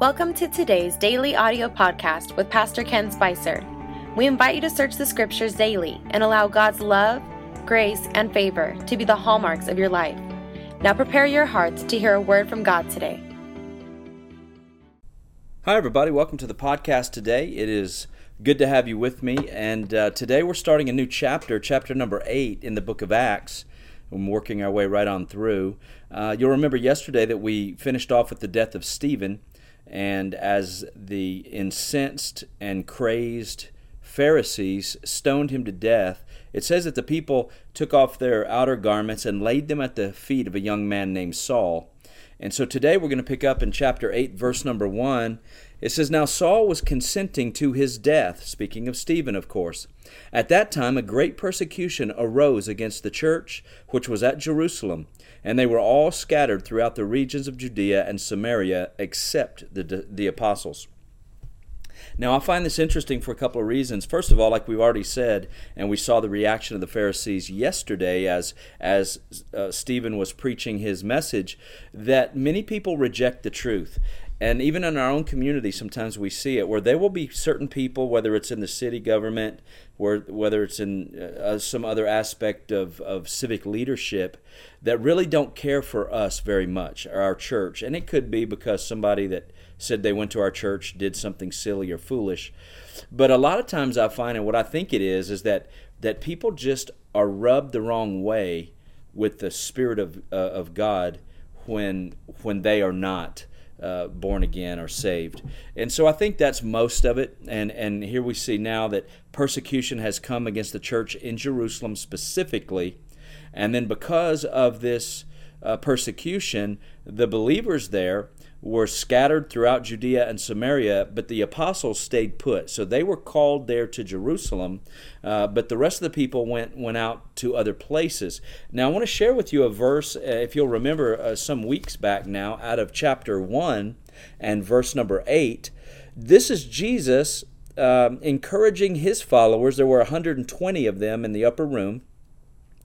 Welcome to today's daily audio podcast with Pastor Ken Spicer. We invite you to search the scriptures daily and allow God's love, grace, and favor to be the hallmarks of your life. Now prepare your hearts to hear a word from God today. Hi, everybody. Welcome to the podcast today. It is good to have you with me. And uh, today we're starting a new chapter, chapter number eight in the book of Acts. I'm working our way right on through. Uh, you'll remember yesterday that we finished off with the death of Stephen. And as the incensed and crazed Pharisees stoned him to death, it says that the people took off their outer garments and laid them at the feet of a young man named Saul. And so today we're going to pick up in chapter 8, verse number 1. It says, Now Saul was consenting to his death, speaking of Stephen, of course. At that time, a great persecution arose against the church which was at Jerusalem, and they were all scattered throughout the regions of Judea and Samaria, except the, the apostles. Now, I find this interesting for a couple of reasons. First of all, like we've already said, and we saw the reaction of the Pharisees yesterday as as uh, Stephen was preaching his message, that many people reject the truth. And even in our own community, sometimes we see it where there will be certain people, whether it's in the city government, where, whether it's in uh, some other aspect of, of civic leadership, that really don't care for us very much, or our church. And it could be because somebody that said they went to our church did something silly or foolish. But a lot of times I find, and what I think it is, is that, that people just are rubbed the wrong way with the Spirit of, uh, of God when, when they are not. Uh, born again or saved. And so I think that's most of it. And, and here we see now that persecution has come against the church in Jerusalem specifically. And then because of this uh, persecution, the believers there were scattered throughout Judea and Samaria, but the apostles stayed put. So they were called there to Jerusalem, uh, but the rest of the people went went out to other places. Now I want to share with you a verse, uh, if you'll remember, uh, some weeks back now, out of chapter one and verse number eight. This is Jesus um, encouraging his followers. There were 120 of them in the upper room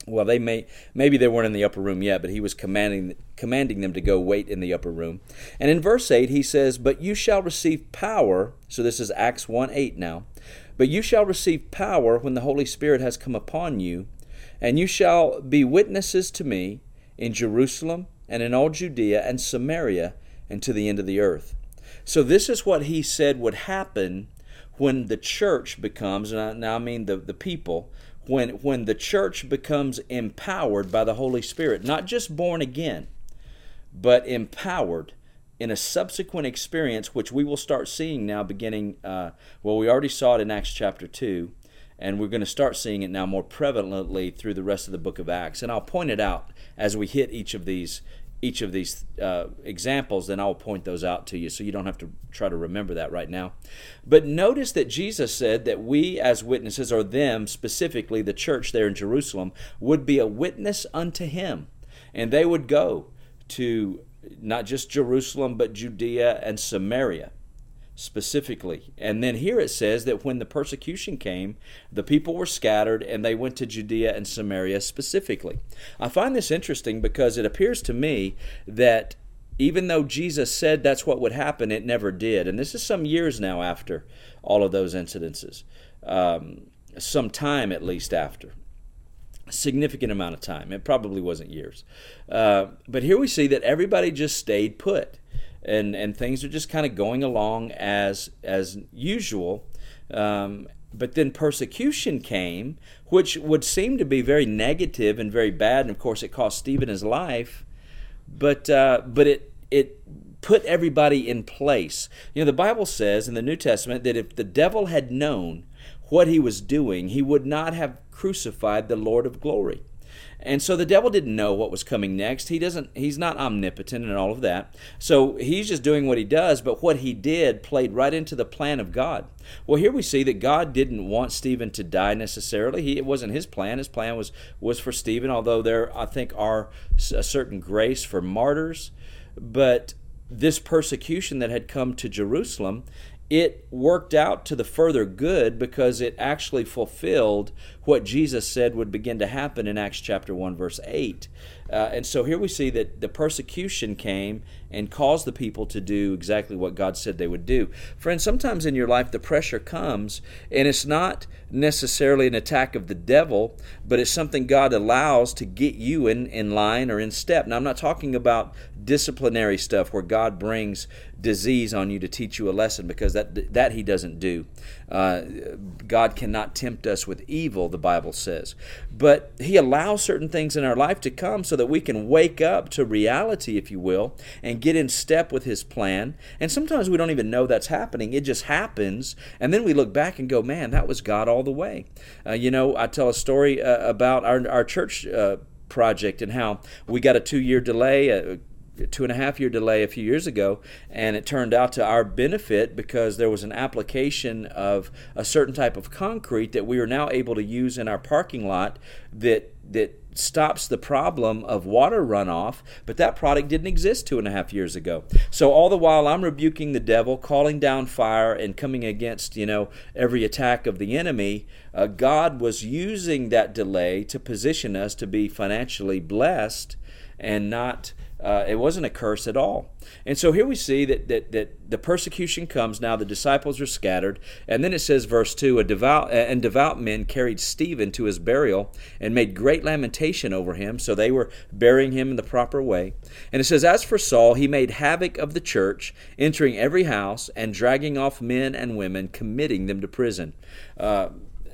well they may maybe they weren't in the upper room yet but he was commanding commanding them to go wait in the upper room. And in verse 8 he says but you shall receive power. So this is acts 1 8 now. But you shall receive power when the holy spirit has come upon you and you shall be witnesses to me in jerusalem and in all judea and samaria and to the end of the earth. So this is what he said would happen when the church becomes and I, now i mean the, the people when when the church becomes empowered by the Holy Spirit, not just born again, but empowered in a subsequent experience, which we will start seeing now beginning, uh, well, we already saw it in Acts chapter 2, and we're going to start seeing it now more prevalently through the rest of the book of Acts. And I'll point it out as we hit each of these each of these uh, examples, then I'll point those out to you so you don't have to try to remember that right now. But notice that Jesus said that we, as witnesses, or them specifically, the church there in Jerusalem, would be a witness unto him. And they would go to not just Jerusalem, but Judea and Samaria specifically. And then here it says that when the persecution came, the people were scattered and they went to Judea and Samaria specifically. I find this interesting because it appears to me that even though Jesus said that's what would happen, it never did. And this is some years now after all of those incidences, um, some time at least after. Significant amount of time. It probably wasn't years. Uh, but here we see that everybody just stayed put and and things are just kind of going along as as usual. Um, but then persecution came, which would seem to be very negative and very bad, and of course it cost Stephen his life. But uh, but it it put everybody in place. You know, the Bible says in the New Testament that if the devil had known what he was doing, he would not have crucified the Lord of glory. And so the devil didn't know what was coming next. He doesn't he's not omnipotent and all of that. So he's just doing what he does, but what he did played right into the plan of God. Well, here we see that God didn't want Stephen to die necessarily. He, it wasn't his plan. His plan was was for Stephen, although there I think are a certain grace for martyrs, but this persecution that had come to Jerusalem it worked out to the further good because it actually fulfilled what Jesus said would begin to happen in Acts chapter 1 verse 8 Uh, and so here we see that the persecution came and caused the people to do exactly what God said they would do. Friends, sometimes in your life the pressure comes, and it's not necessarily an attack of the devil, but it's something God allows to get you in, in line or in step. Now, I'm not talking about disciplinary stuff where God brings disease on you to teach you a lesson because that that he doesn't do. Uh, God cannot tempt us with evil, the Bible says, but He allows certain things in our life to come so that we can wake up to reality, if you will, and get in step with His plan. And sometimes we don't even know that's happening; it just happens, and then we look back and go, "Man, that was God all the way." Uh, you know, I tell a story uh, about our our church uh, project and how we got a two year delay. Uh, two and a half year delay a few years ago, and it turned out to our benefit because there was an application of a certain type of concrete that we are now able to use in our parking lot that that stops the problem of water runoff, but that product didn't exist two and a half years ago. So all the while I'm rebuking the devil, calling down fire, and coming against you know every attack of the enemy. Uh, God was using that delay to position us to be financially blessed and not uh, it wasn't a curse at all. And so here we see that, that, that the persecution comes now, the disciples are scattered. And then it says, verse 2 a devout, And devout men carried Stephen to his burial and made great lamentation over him. So they were burying him in the proper way. And it says, As for Saul, he made havoc of the church, entering every house and dragging off men and women, committing them to prison. Uh,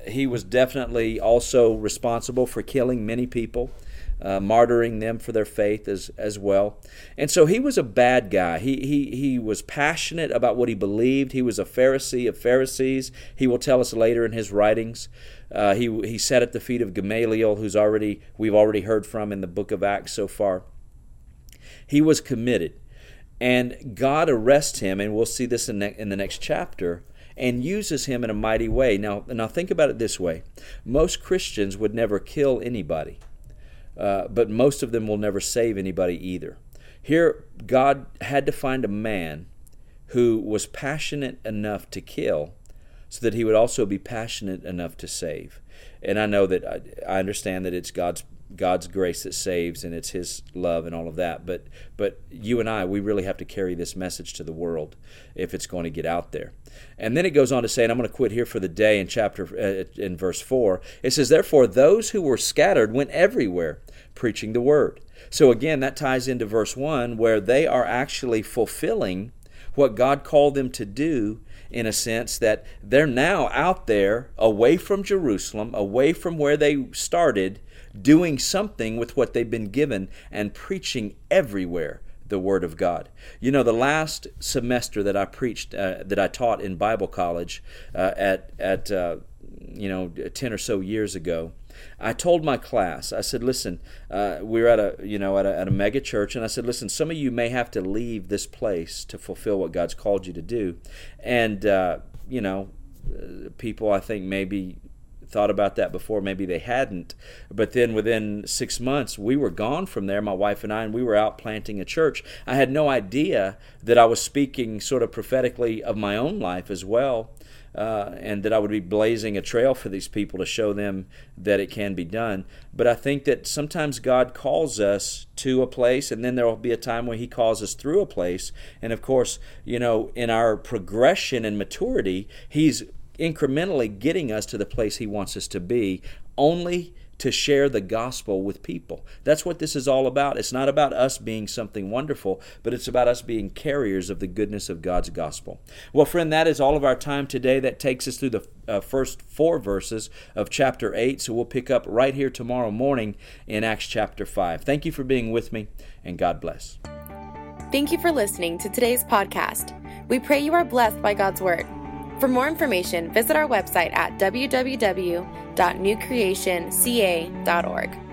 he was definitely also responsible for killing many people uh, martyring them for their faith as, as well. And so he was a bad guy. He, he, he was passionate about what he believed. He was a Pharisee of Pharisees. He will tell us later in his writings. Uh, he, he sat at the feet of Gamaliel, who's already we've already heard from in the book of Acts so far. He was committed. And God arrests him, and we'll see this in, ne- in the next chapter and uses him in a mighty way. Now, now think about it this way: most Christians would never kill anybody. Uh, but most of them will never save anybody either. Here, God had to find a man who was passionate enough to kill so that he would also be passionate enough to save. And I know that I, I understand that it's God's God's grace that saves and it's his love and all of that. But but you and I we really have to carry this message to the world if it's going to get out there. And then it goes on to say and I'm going to quit here for the day in chapter uh, in verse 4 it says therefore those who were scattered went everywhere preaching the word. So again, that ties into verse 1 where they are actually fulfilling what God called them to do in a sense that they're now out there away from Jerusalem, away from where they started, doing something with what they've been given and preaching everywhere the Word of God. You know, the last semester that I preached, uh, that I taught in Bible college uh, at, at uh, you know, 10 or so years ago, I told my class, I said, listen, uh, we're at a, you know, at a, at a mega church, and I said, listen, some of you may have to leave this place to fulfill what God's called you to do. And, uh, you know, uh, people I think maybe thought about that before maybe they hadn't but then within six months we were gone from there my wife and i and we were out planting a church i had no idea that i was speaking sort of prophetically of my own life as well uh, and that I would be blazing a trail for these people to show them that it can be done. But I think that sometimes God calls us to a place, and then there will be a time when He calls us through a place. And of course, you know, in our progression and maturity, He's incrementally getting us to the place He wants us to be, only to share the gospel with people. That's what this is all about. It's not about us being something wonderful, but it's about us being carriers of the goodness of God's gospel. Well, friend, that is all of our time today. That takes us through the uh, first four verses of chapter 8. So we'll pick up right here tomorrow morning in Acts chapter 5. Thank you for being with me, and God bless. Thank you for listening to today's podcast. We pray you are blessed by God's word. For more information, visit our website at www.newcreationca.org.